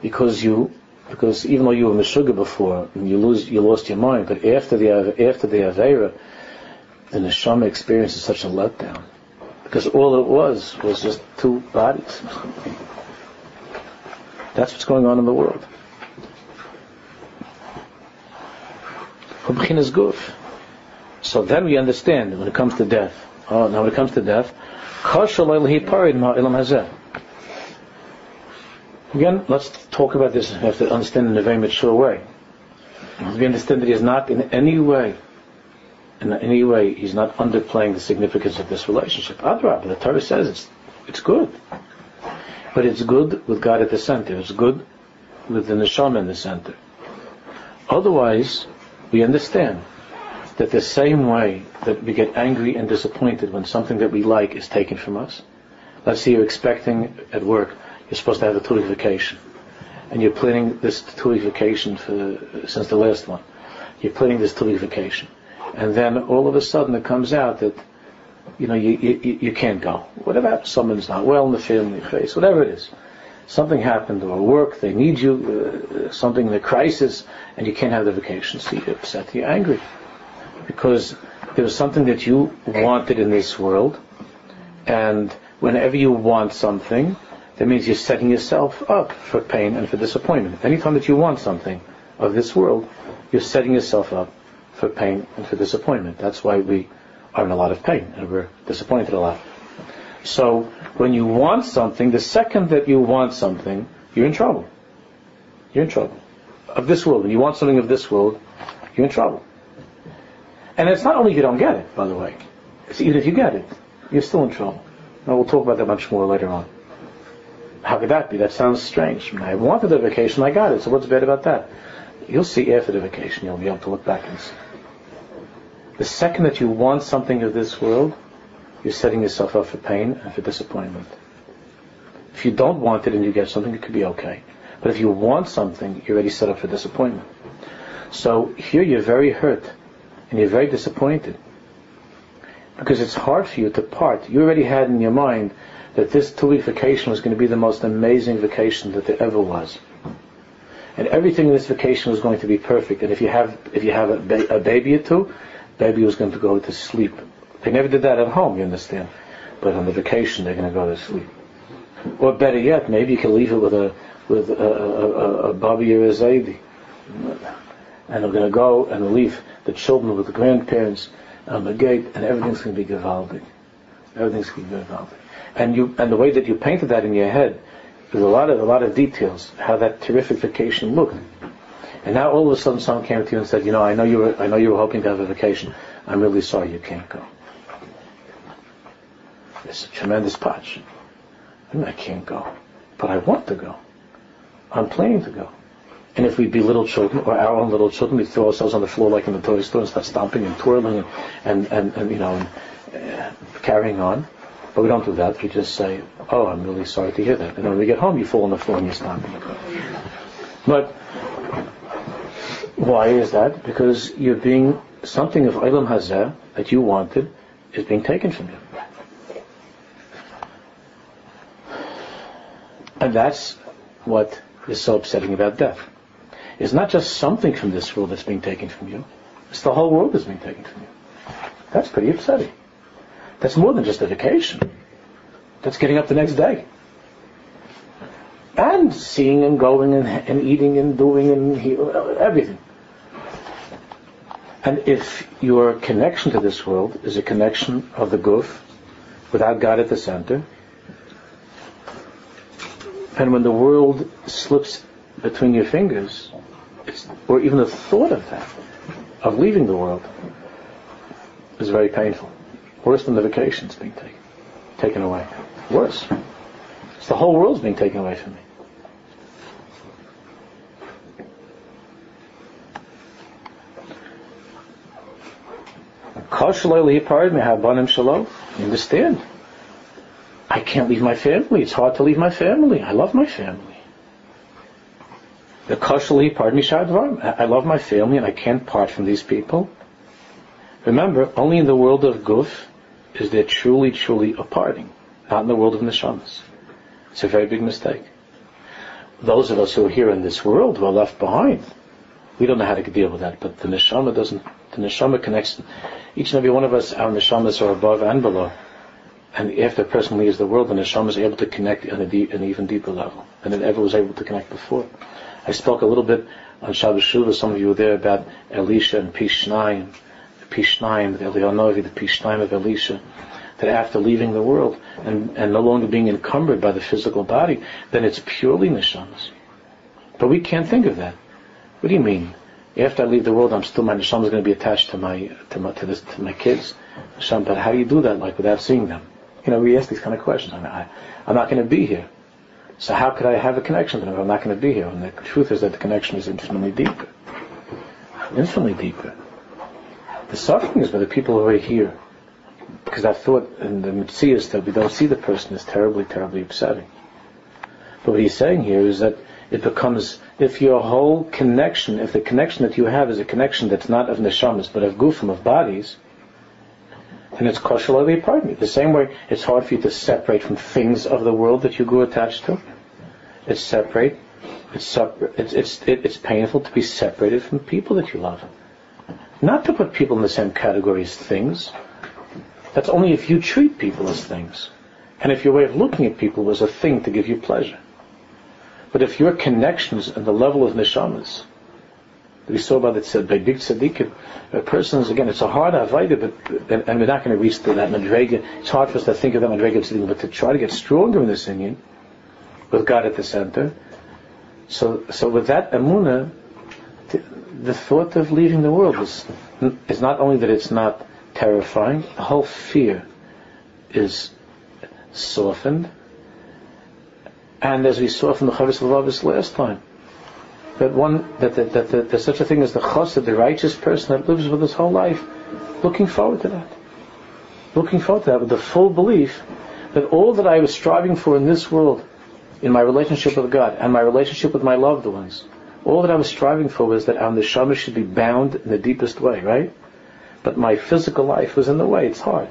Speaker 1: Because you because even though you were Meshuggah before, you lose, you lost your mind, but after the, after the Avera, the Neshama experiences such a letdown. Because all it was, was just two bodies. That's what's going on in the world. So then we understand when it comes to death. Oh, now when it comes to death, Again, let's talk about this. We have to understand in a very mature way. We understand that he is not in any way, in any way, he's not underplaying the significance of this relationship. Adrab, the Torah says it's, it's good. But it's good with God at the center. It's good with the neshama in the center. Otherwise, we understand that the same way that we get angry and disappointed when something that we like is taken from us. Let's say you're expecting at work you're supposed to have a two-week vacation, and you're planning this two-week vacation for since the last one. You're planning this two-week vacation, and then all of a sudden it comes out that you know you you, you can't go. Whatever someone's not well in the family face, whatever it is, something happened or work, they need you, uh, something in a crisis, and you can't have the vacation. So you're upset, you're angry because there was something that you wanted in this world, and whenever you want something, that means you're setting yourself up for pain and for disappointment. Anytime that you want something of this world, you're setting yourself up for pain and for disappointment. That's why we are in a lot of pain and we're disappointed a lot. So when you want something, the second that you want something, you're in trouble. You're in trouble. Of this world. When you want something of this world, you're in trouble. And it's not only if you don't get it, by the way. It's even if you get it, you're still in trouble. And we'll talk about that much more later on. How could that be? That sounds strange. I wanted the vacation, I got it. So what's bad about that? You'll see after the vacation, you'll be able to look back and see. The second that you want something of this world, you're setting yourself up for pain and for disappointment. If you don't want it and you get something, it could be okay. But if you want something, you're already set up for disappointment. So here you're very hurt and you're very disappointed because it's hard for you to part. You already had in your mind that this two-week vacation was going to be the most amazing vacation that there ever was. And everything in this vacation was going to be perfect. And if you have, if you have a, ba- a baby or two, baby was going to go to sleep. They never did that at home, you understand. But on the vacation, they're going to go to sleep. Or better yet, maybe you can leave it with a with a, a, a, a Bobby or a Zaidi. And they're going to go and leave the children with the grandparents on the gate, and everything's going to be gewaldig. Everything's going to be gewaldig and you and the way that you painted that in your head, there's a lot of a lot of details how that terrific vacation looked. And now all of a sudden someone came to you and said, you know, I know you were I know you were hoping to have a vacation. I'm really sorry you can't go. It's a tremendous patch. I can't go. But I want to go. I'm planning to go. And if we be little children, or our own little children, we throw ourselves on the floor like in the toy store and start stomping and twirling and, and, and, and you know, and, uh, carrying on. But we don't do that. We just say, oh, I'm really sorry to hear that. And when we get home, you fall on the floor and you stop. But why is that? Because you're being, something of Olam Hazeh that you wanted is being taken from you. And that's what is so upsetting about death. It's not just something from this world that's being taken from you. It's the whole world that's being taken from you. That's pretty upsetting. That's more than just a vacation. That's getting up the next day. And seeing and going and, and eating and doing and everything. And if your connection to this world is a connection of the guf, without God at the center, and when the world slips between your fingers, or even the thought of that, of leaving the world, is very painful. Worse than the vacations being taken, taken away. Worse. It's the whole world's being taken away from me. Understand? I can't leave my family. It's hard to leave my family. I love my family. The kashali, pardon me, shadvar. I love my family and I can't part from these people. Remember, only in the world of guf is there truly, truly a parting, not in the world of neshamas. It's a very big mistake. Those of us who are here in this world who are left behind, we don't know how to deal with that, but the neshama doesn't, the neshama connects, each and every one of us, our neshamas are above and below. And after a person leaves the world, the neshama is able to connect on deep, an even deeper level than it ever was able to connect before. I spoke a little bit on Shabbos Shuvah, some of you were there, about Elisha and Pishnayim, the Pishnayim, the Elianovi, the Pishnayim of Elisha, that after leaving the world and, and no longer being encumbered by the physical body, then it's purely neshamas. But we can't think of that. What do you mean? After I leave the world, I'm still my neshama is going to be attached to my to my to, this, to my kids. but how do you do that, like without seeing them? You know, we ask these kind of questions. I I, I'm not going to be here. So how could I have a connection with them if I'm not going to be here? And the truth is that the connection is infinitely deeper. Infinitely deeper. The suffering is by the people who are here. Because I thought in the Mitzvahs that we don't see the person is terribly, terribly upsetting. But what he's saying here is that it becomes, if your whole connection, if the connection that you have is a connection that's not of neshamas, but of gufim, of bodies, then it's kosher pardon me. The same way it's hard for you to separate from things of the world that you grew attached to. It's separate. It's it's it's it's painful to be separated from people that you love. Not to put people in the same category as things. That's only if you treat people as things. And if your way of looking at people was a thing to give you pleasure. But if your connections and the level of neshamas we saw about it said by big tzaddikim, a person is again, it's a hard avodah, but and, and, we're not going to reach that madrega. It's hard for us to think of that madrega tzaddikim, but to try to get stronger in this union with God at the center. So, so with that amuna, the, the thought of leaving the world is is not only that it's not terrifying, the whole fear is softened. And as we saw from the Chovos Halevavos last time, that one that, that, that, that, there's such a thing as the chassid, the righteous person that lives with his whole life, looking forward to that, looking forward to that with the full belief that all that I was striving for in this world, in my relationship with God and my relationship with my loved ones, all that I was striving for was that our neshama should be bound in the deepest way, right? But my physical life was in the way. It's hard.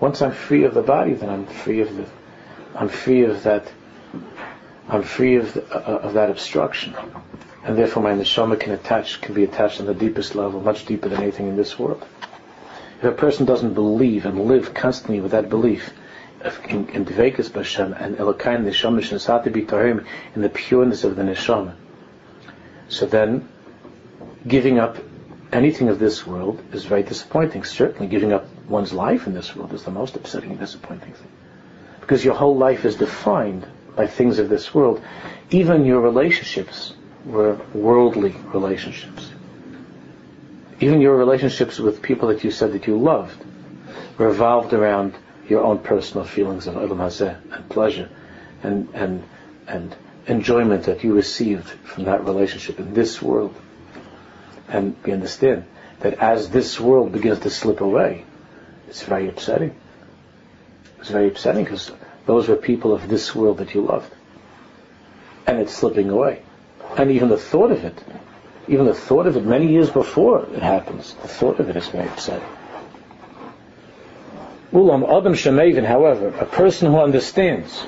Speaker 1: Once I'm free of the body, then I'm free of the, I'm free of that I'm free of, uh, of that obstruction. And therefore my neshama can attach, can be attached on the deepest level, much deeper than anything in this world. If a person doesn't believe and live constantly with that belief, in, in Dvekus Bashem and Elokain Neshama Shnasati B'Tahim, in the pureness of the Neshama, so then giving up anything of this world is very disappointing. Certainly giving up one's life in this world is the most upsetting and disappointing thing. Because your whole life is defined by things of this world. Even your relationships were worldly relationships. Even your relationships with people that you said that you loved revolved around your own personal feelings of Olam Hazeh and pleasure and, and, and enjoyment that you received from that relationship in this world. And we understand that as this world begins to slip away, it's very upsetting. It's very upsetting because those were people of this world that you loved. And it's slipping away. And even the thought of it, even the thought of it many years before it happens, the thought of it is very upsetting. Ulam Adam Shemavin, however, a person who understands.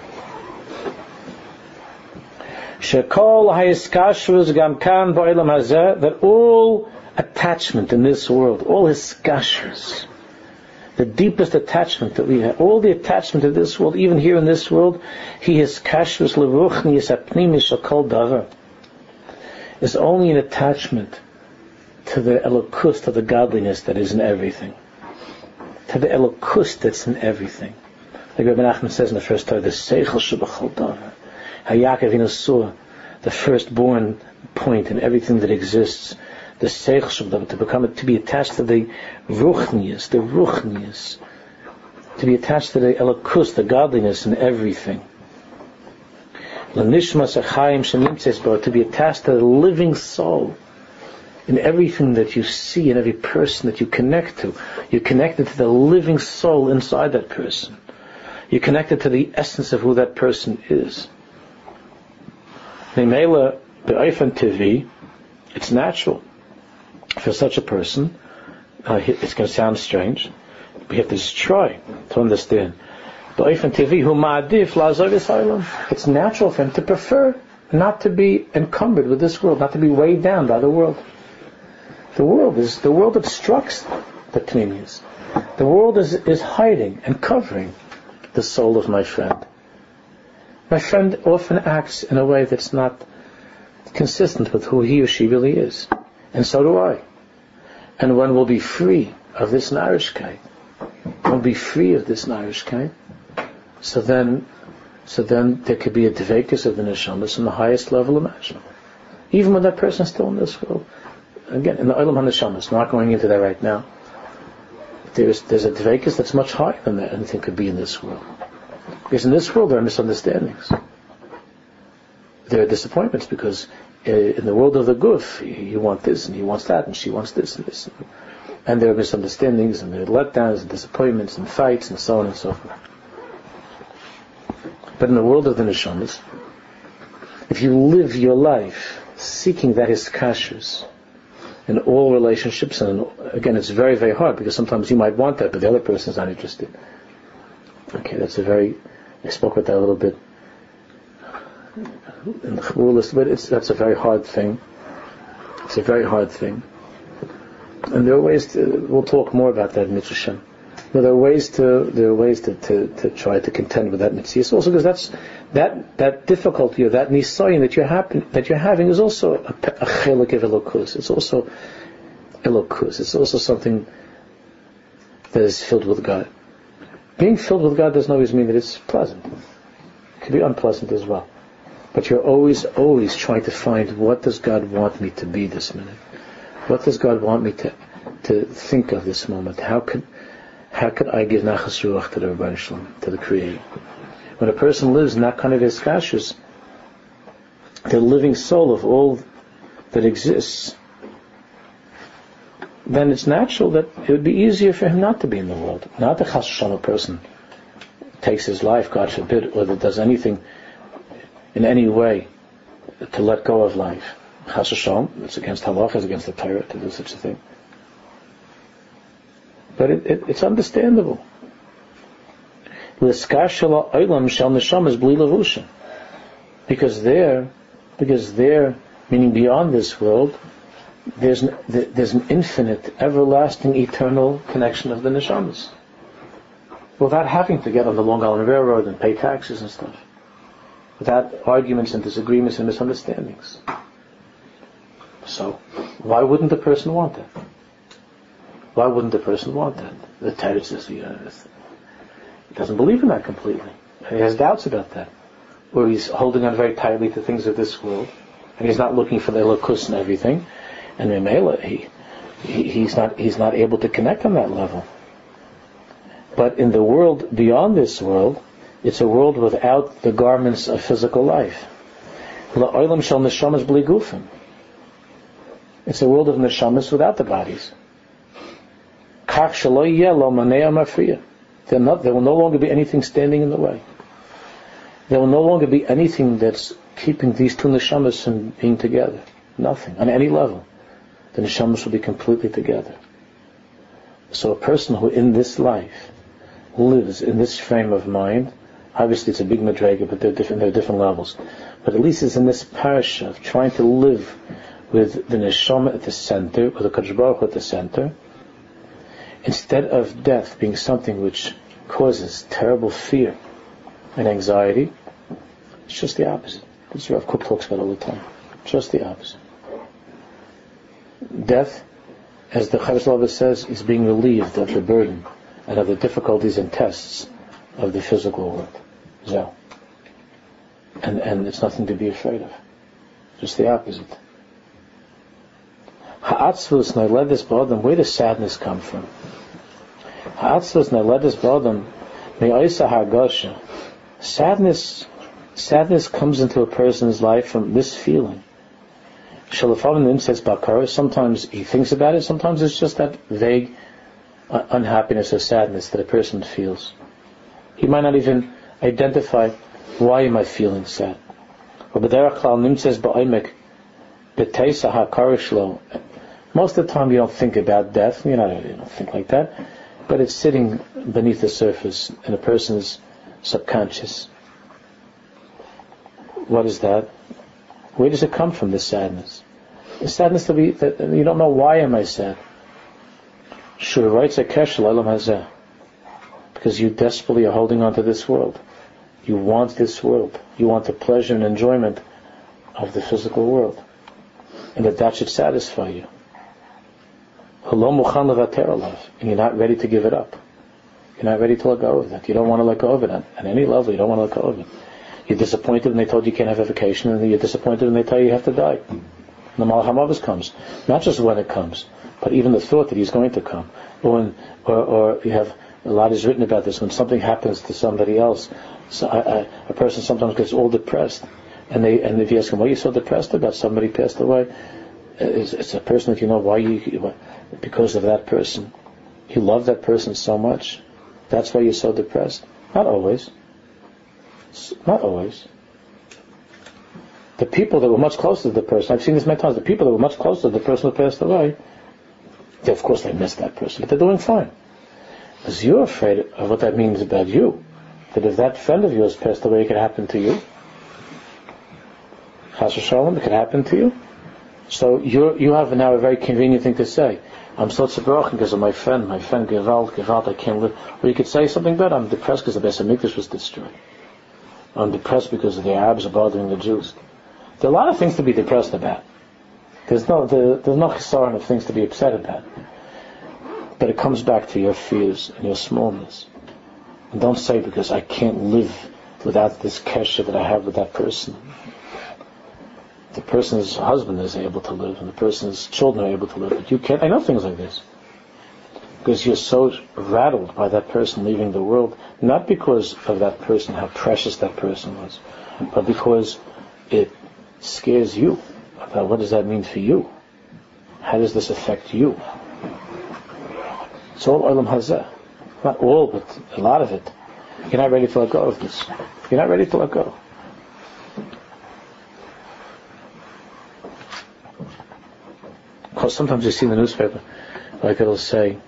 Speaker 1: That all attachment in this world, all his skashers, the deepest attachment that we have, all the attachment to this world, even here in this world, he is kashrus leruchni apnimi shakol davar, is only an attachment to the elokus, to the godliness that is in everything, to the elokus that's in everything. Like Rabbi Nachman says in the first Torah, the seichel shebachol. How Yaakov saw the firstborn point in everything that exists, the seich to become to be attached to the ruchnius, the ruchnius, to be attached to the elokus, the godliness in everything. To be attached to the living soul in everything that you see, in every person that you connect to. You're connected to the living soul inside that person. You're connected to the essence of who that person is. It's natural for such a person. Uh, it's going to sound strange. We have to try to understand. It's natural for him to prefer not to be encumbered with this world, not to be weighed down by the world. The world is the world obstructs the pnimius. The world is, is hiding and covering the soul of my friend. My friend often acts in a way that's not consistent with who he or she really is. And so do I. And one will be free of this narishkeit. One will be free of this narishkeit. So then, so then there could be a dvekus of the neshamas on the highest level imaginable. Even when that person is still in this world. Again, in the Olam HaNeshamas, not going into that right now. There's, there's a dvekus that's much higher than that anything could be in this world. Because in this world there are misunderstandings. There are disappointments because uh, in the world of the guf, you want this and he wants that and she wants this and this. And there are misunderstandings and there are letdowns and disappointments and fights and so on and so forth. But in the world of the neshamas, if you live your life seeking that is kashrus in all relationships, and again, it's very, very hard because sometimes you might want that, but the other person is not interested. Okay, that's a very. I spoke about that a little bit in the but it's that's a very hard thing. It's a very hard thing, and there are ways to. We'll talk more about that Mitzvah there are ways to there are ways to, to, to try to contend with that mitzvah. Also, because that's that that difficulty or that nisayin that you're happen, that you're having is also a, a chelik of elokus. It's also elokus. It's also something that is filled with God. Being filled with God doesn't always mean that it's pleasant. It can be unpleasant as well. But you're always, always trying to find what does God want me to be this minute? What does God want me to to think of this moment? How can how could I give nachas ruach to the Ribono Shel Olam, to the Creator? When a person lives in that kind of iskashus, the living soul of all that exists, then it's natural that it would be easier for him not to be in the world. Not the chas a person takes his life, God forbid, or that does anything in any way to let go of life. Chas it's against halach, it's against the Torah to do such a thing. But it, it, it's understandable. Because there, because there, meaning beyond this world, there's there's an infinite, everlasting, eternal connection of the neshamas. Without having to get on the Long Island Railroad and pay taxes and stuff. Without arguments and disagreements and misunderstandings. So, why wouldn't the person want that? Why wouldn't the person want that? The Torah says he, uh, he doesn't believe in that completely. He has doubts about that. Or he's holding on very tightly to things of this world. And he's not looking for the lokus and everything. And Mimela, he, he, he's not, he's not able to connect on that level. But in the world beyond this world, it's a world without the garments of physical life. It's a world of neshamas without the bodies. There, not, there will no longer be anything standing in the way. There will no longer be anything that's keeping these two neshamas from being together. Nothing, on any level. The neshamas will be completely together. So a person who in this life lives in this frame of mind, obviously it's a big madrega, but they're different, they're different levels. But at least it's in this parasha of trying to live with the neshama at the center, with the Kadosh at the center, instead of death being something which causes terrible fear and anxiety, it's just the opposite. What Rav Kook talks about all the time. Just the opposite. Death, as the Chavos says, is being relieved of the burden and of the difficulties and tests of the physical world. So, and, and it's nothing to be afraid of. Just the opposite. Ha'atzvus nailedis ba'adam, where does sadness come from? Ha'atzvus nailedis ba'adam, me'oisa ha'gosha. Sadness, sadness comes into a person's life from this feeling. Shalafavim says bakara, sometimes he thinks about it, sometimes it's just that vague uh, unhappiness or sadness that a person feels. He might not even identify why am I feeling sad. Most of the time you don't think about death, you, know, you don't think like that, but it's sitting beneath the surface in a person's subconscious. What is that? Where does it come from, this sadness? The sadness that we that you don't know why am I sad. Sure, writes a keshel because you desperately are holding on to this world. You want this world. You want the pleasure and enjoyment of the physical world. And that that should satisfy you. And you're not ready to give it up. You're not ready to let go of that. You don't want to let go of it at, any level. You don't want to let go of it. You're disappointed when they told you you can't have a vacation, and you're disappointed when they tell you you have to die. And the Malach comes. Not just when it comes, but even the thought that he's going to come. Or, when, or, or you have, a lot is written about this, when something happens to somebody else, so a, a person sometimes gets all depressed. And they, and if you ask them, why are you so depressed about somebody passed away? It's, it's a person that you know why you, because of that person. You love that person so much. That's why you're so depressed. Not always. Not always. The people that were much closer to the person, I've seen this many times, the people that were much closer to the person who passed away, they, of course they miss that person, but they're doing fine. Because you're afraid of what that means about you. That if that friend of yours passed away, it could happen to you. Chas Shalom, it could happen to you. So you you have now a very convenient thing to say. I'm so zerbrochen because of my friend, my friend Gewalt, Gewalt, I can't live. Or you could say something better, I'm depressed because the Beis was destroyed. I'm depressed because the Arabs are bothering the Jews. There are a lot of things to be depressed about. There's no, there, there's no chisaron of things to be upset about. But it comes back to your fears and your smallness. And don't say because I can't live without this kesha that I have with that person. The person's husband is able to live, and the person's children are able to live, but you can't. I know things like this because you're so rattled by that person leaving the world, not because of that person, how precious that person was, but because it scares you about what does that mean for you? How does this affect you? It's all olam hazeh. Not all, but a lot of it. You're not ready to let go of this. You're not ready to let go. Sometimes you see in the newspaper, like it'll say,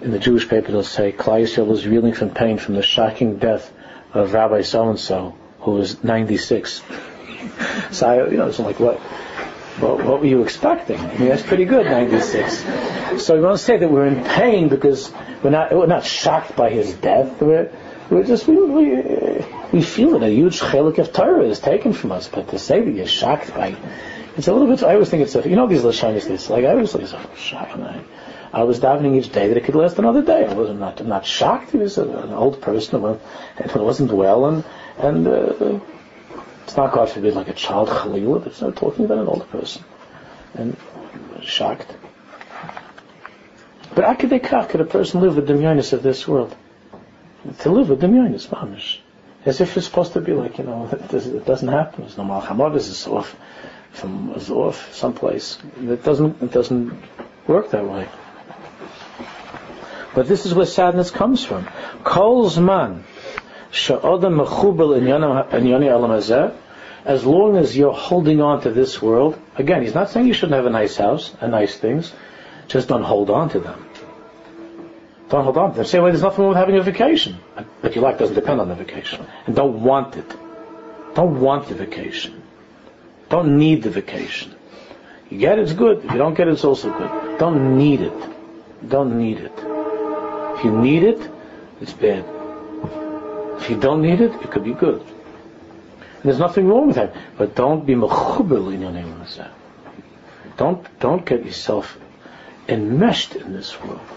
Speaker 1: in the Jewish paper it'll say, Klal Yisrael is reeling from pain from the shocking death of Rabbi so-and-so, who was 96. <laughs> so I, you know, it's like, what? Well, what were you expecting? I mean, that's pretty good, 96. So we want to say that we're in pain because we're not, we're not shocked by his death. We're, we're just, we, we, we feel it. A huge chelik of Torah is taken from us. But to say that you're shocked by, it's a little bit, I always think it's a, you know these Lashonis, this, like, I like, so shocked. I, I was davening each day that it could last another day. I wasn't not, not shocked. He was an old person who wasn't well and, and, uh, it's not, God forbid, like a child Khalil. It's not talking about an older person. And shocked. But Akadekach, could a person live with the Demyonis of this world? To live with the Demyonis, Mamish. As if it's supposed to be like, you know, <laughs> it, doesn't happen. There's no Malchamad, is off from is off someplace. It doesn't it doesn't work that way. But this is where sadness comes from. Kol's man as long as you're holding on to this world, again, he's not saying you shouldn't have a nice house and nice things, just don't hold on to them. Don't hold on to them. Say, there's nothing wrong with having a vacation. But your life doesn't depend on the vacation. And don't want it. Don't want the vacation. Don't need the vacation. You get it, it's good. If you don't get it, it's also good. Don't need it. Don't need it. If you need it, it's bad. If you don't need it, it could be good. And there's nothing wrong with that. But don't be mechubil in your name Don't don't get yourself enmeshed in this world.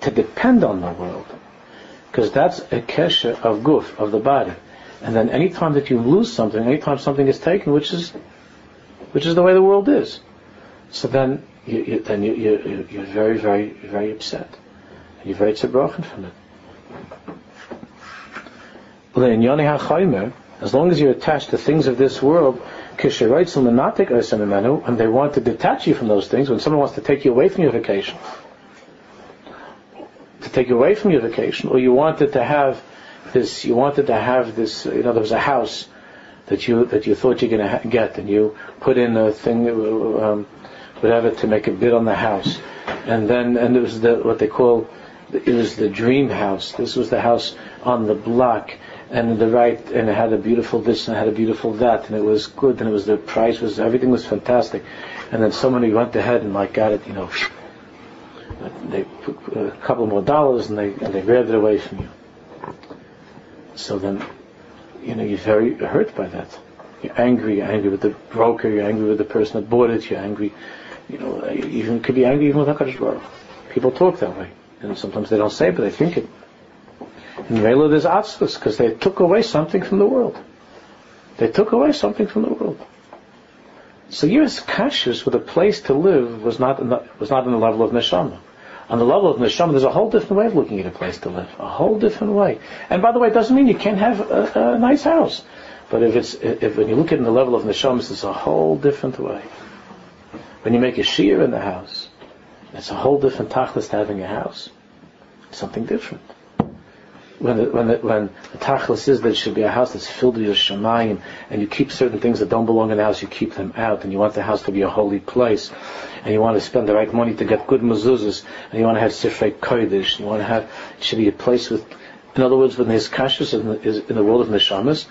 Speaker 1: To depend on the world. Because that's a kesha of guf, of the body. And then any time that you lose something, any time something is taken, which is which is the way the world is. So then, you, you, then you, you, you're very, very, very upset. And you're very zerbrochen from it. As long as you're attached to things of this world, and they want to detach you from those things, when someone wants to take you away from your vacation, to take you away from your vacation, or you wanted to have this, you wanted to have this, you know, there was a house that you that you thought you're going to ha- get, and you put in a thing, um, whatever, to make a bid on the house, and then and it was the what they call it was the dream house. This was the house on the block, and the right, and it had a beautiful this and it had a beautiful that, and it was good, and it was the price was everything was fantastic, and then somebody went ahead and like got it, you know, they put a couple more dollars and they and they grabbed it away from you. So then, you know, you're very hurt by that. You're angry. You're angry with the broker. You're angry with the person that bought it. You're angry. You know, you even could be angry even with Hakadosh Baruch. People talk that way, and sometimes they don't say, it, but they think it. In Rela, there's atzvus because they took away something from the world. They took away something from the world. So Yiras Kashus with a place to live was not the, was not in the level of neshama. On the level of neshama, there's a whole different way of looking at a place to live. A whole different way. And by the way, it doesn't mean you can't have a, a nice house. But if it's if when you look at it in the level of neshama, it's a whole different way. When you make a shiur in the house, it's a whole different tachlis to having a house. It's something different when the, when the, tachlis is that it should be a house that's filled with Shemayim, and you keep certain things that don't belong in the house, you keep them out, and you want the house to be a holy place, and you want to spend the right money to get good mezuzahs, and you want to have sifrei kodesh, you want to have it should be a place with, in other words, when there's kashrus in, the, in the world of neshamas,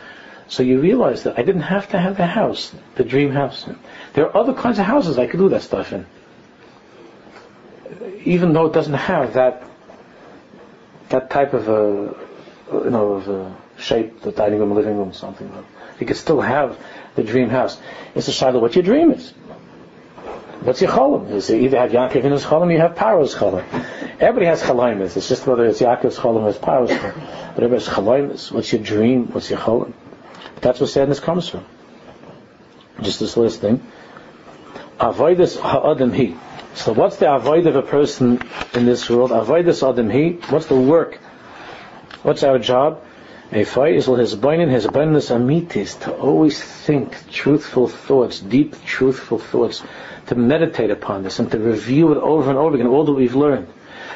Speaker 1: so you realize that I didn't have to have the house, the dream house. There are other kinds of houses I could do that stuff in, even though it doesn't have that that type of a, you know, of a shape, the dining room, living room, something. You could still have the dream house. It's a shadow of what your dream is. What's your cholim? Is it either have Yaakov in his cholim, you have Paro's cholim. Everybody has cholimus. It's just whether it's Yaakov's cholim or it's Paro's cholim. But everybody has cholimus. What's your dream? What's your cholim? That's where sadness comes from. Just this last thing. Avoidus ha'adam he. So what's the avoid of a person in this world? Avoid this adam he. What's the work? What's our job? A fight is his binding, his abundance amitis, to always think truthful thoughts, deep truthful thoughts, to meditate upon this and to review it over and over again, all that we've learned.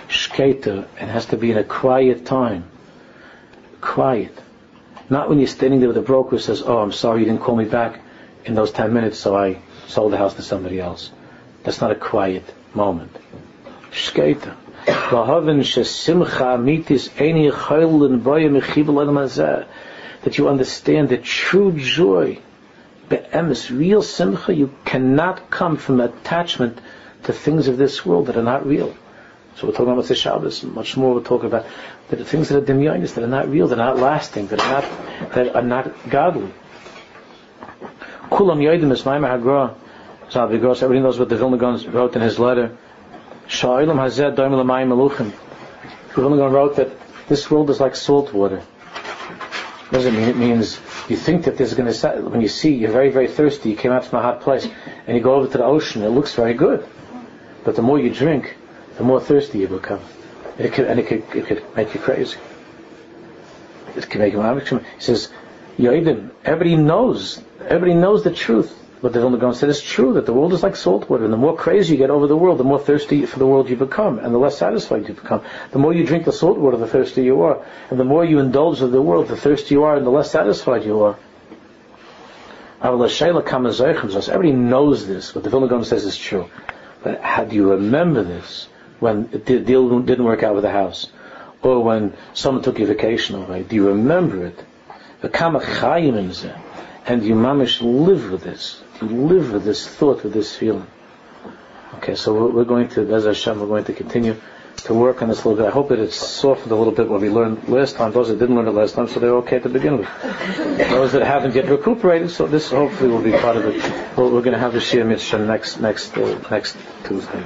Speaker 1: Shketa, it has to be in a quiet time. Quiet. Not when you're standing there with a broker who says, oh, I'm sorry you didn't call me back in those 10 minutes, so I sold the house to somebody else. That's not a quiet moment. That you understand that true joy, be'emes, real simcha, you cannot come from attachment to things of this world that are not real. So we're talking about the Shabbos, much more we're talking about the things that are demyonis, that are not real, that are not lasting, that are not, that are not godly. Kulam yoidim is maimah so because everybody knows what the Vilna Gaon wrote in his letter. Sha'ilam hazed doim l'mayim meluchim. The Vilna Gaon wrote that this world is like salt water. What does it mean? It means you think that there's going to, when you see, you're very, very thirsty, you came out from a hot place, and you go over to the ocean, it looks very good. But the more you drink, the more thirsty you become. It could, and it could, it could make you crazy. It can make you, he says, Yoidim, everybody knows, everybody knows the truth. But the Vilna Gaon said it's true that the world is like salt water, and the more crazy you get over the world, the more thirsty for the world you become, and the less satisfied you become. The more you drink the salt water, the thirstier you are, and the more you indulge in the world, the thirstier you are, and the less satisfied you are. Everybody knows this. What the Vilna Gaon says is true. But how do you remember this when the deal didn't work out with the house? Or when someone took your vacation away? Do you remember it? And you mamish live with this. You live with this thought, with this feeling. Okay, so we're going to, as Hashem, we're going to continue to work on this a little bit. I hope that it's softened a little bit what we learned last time. Those that didn't learn it last time, so they're okay to begin with. Those that haven't yet recuperated, so this hopefully will be part of it. We're going to have the Shia Mitzvah next, next, uh, next Tuesday.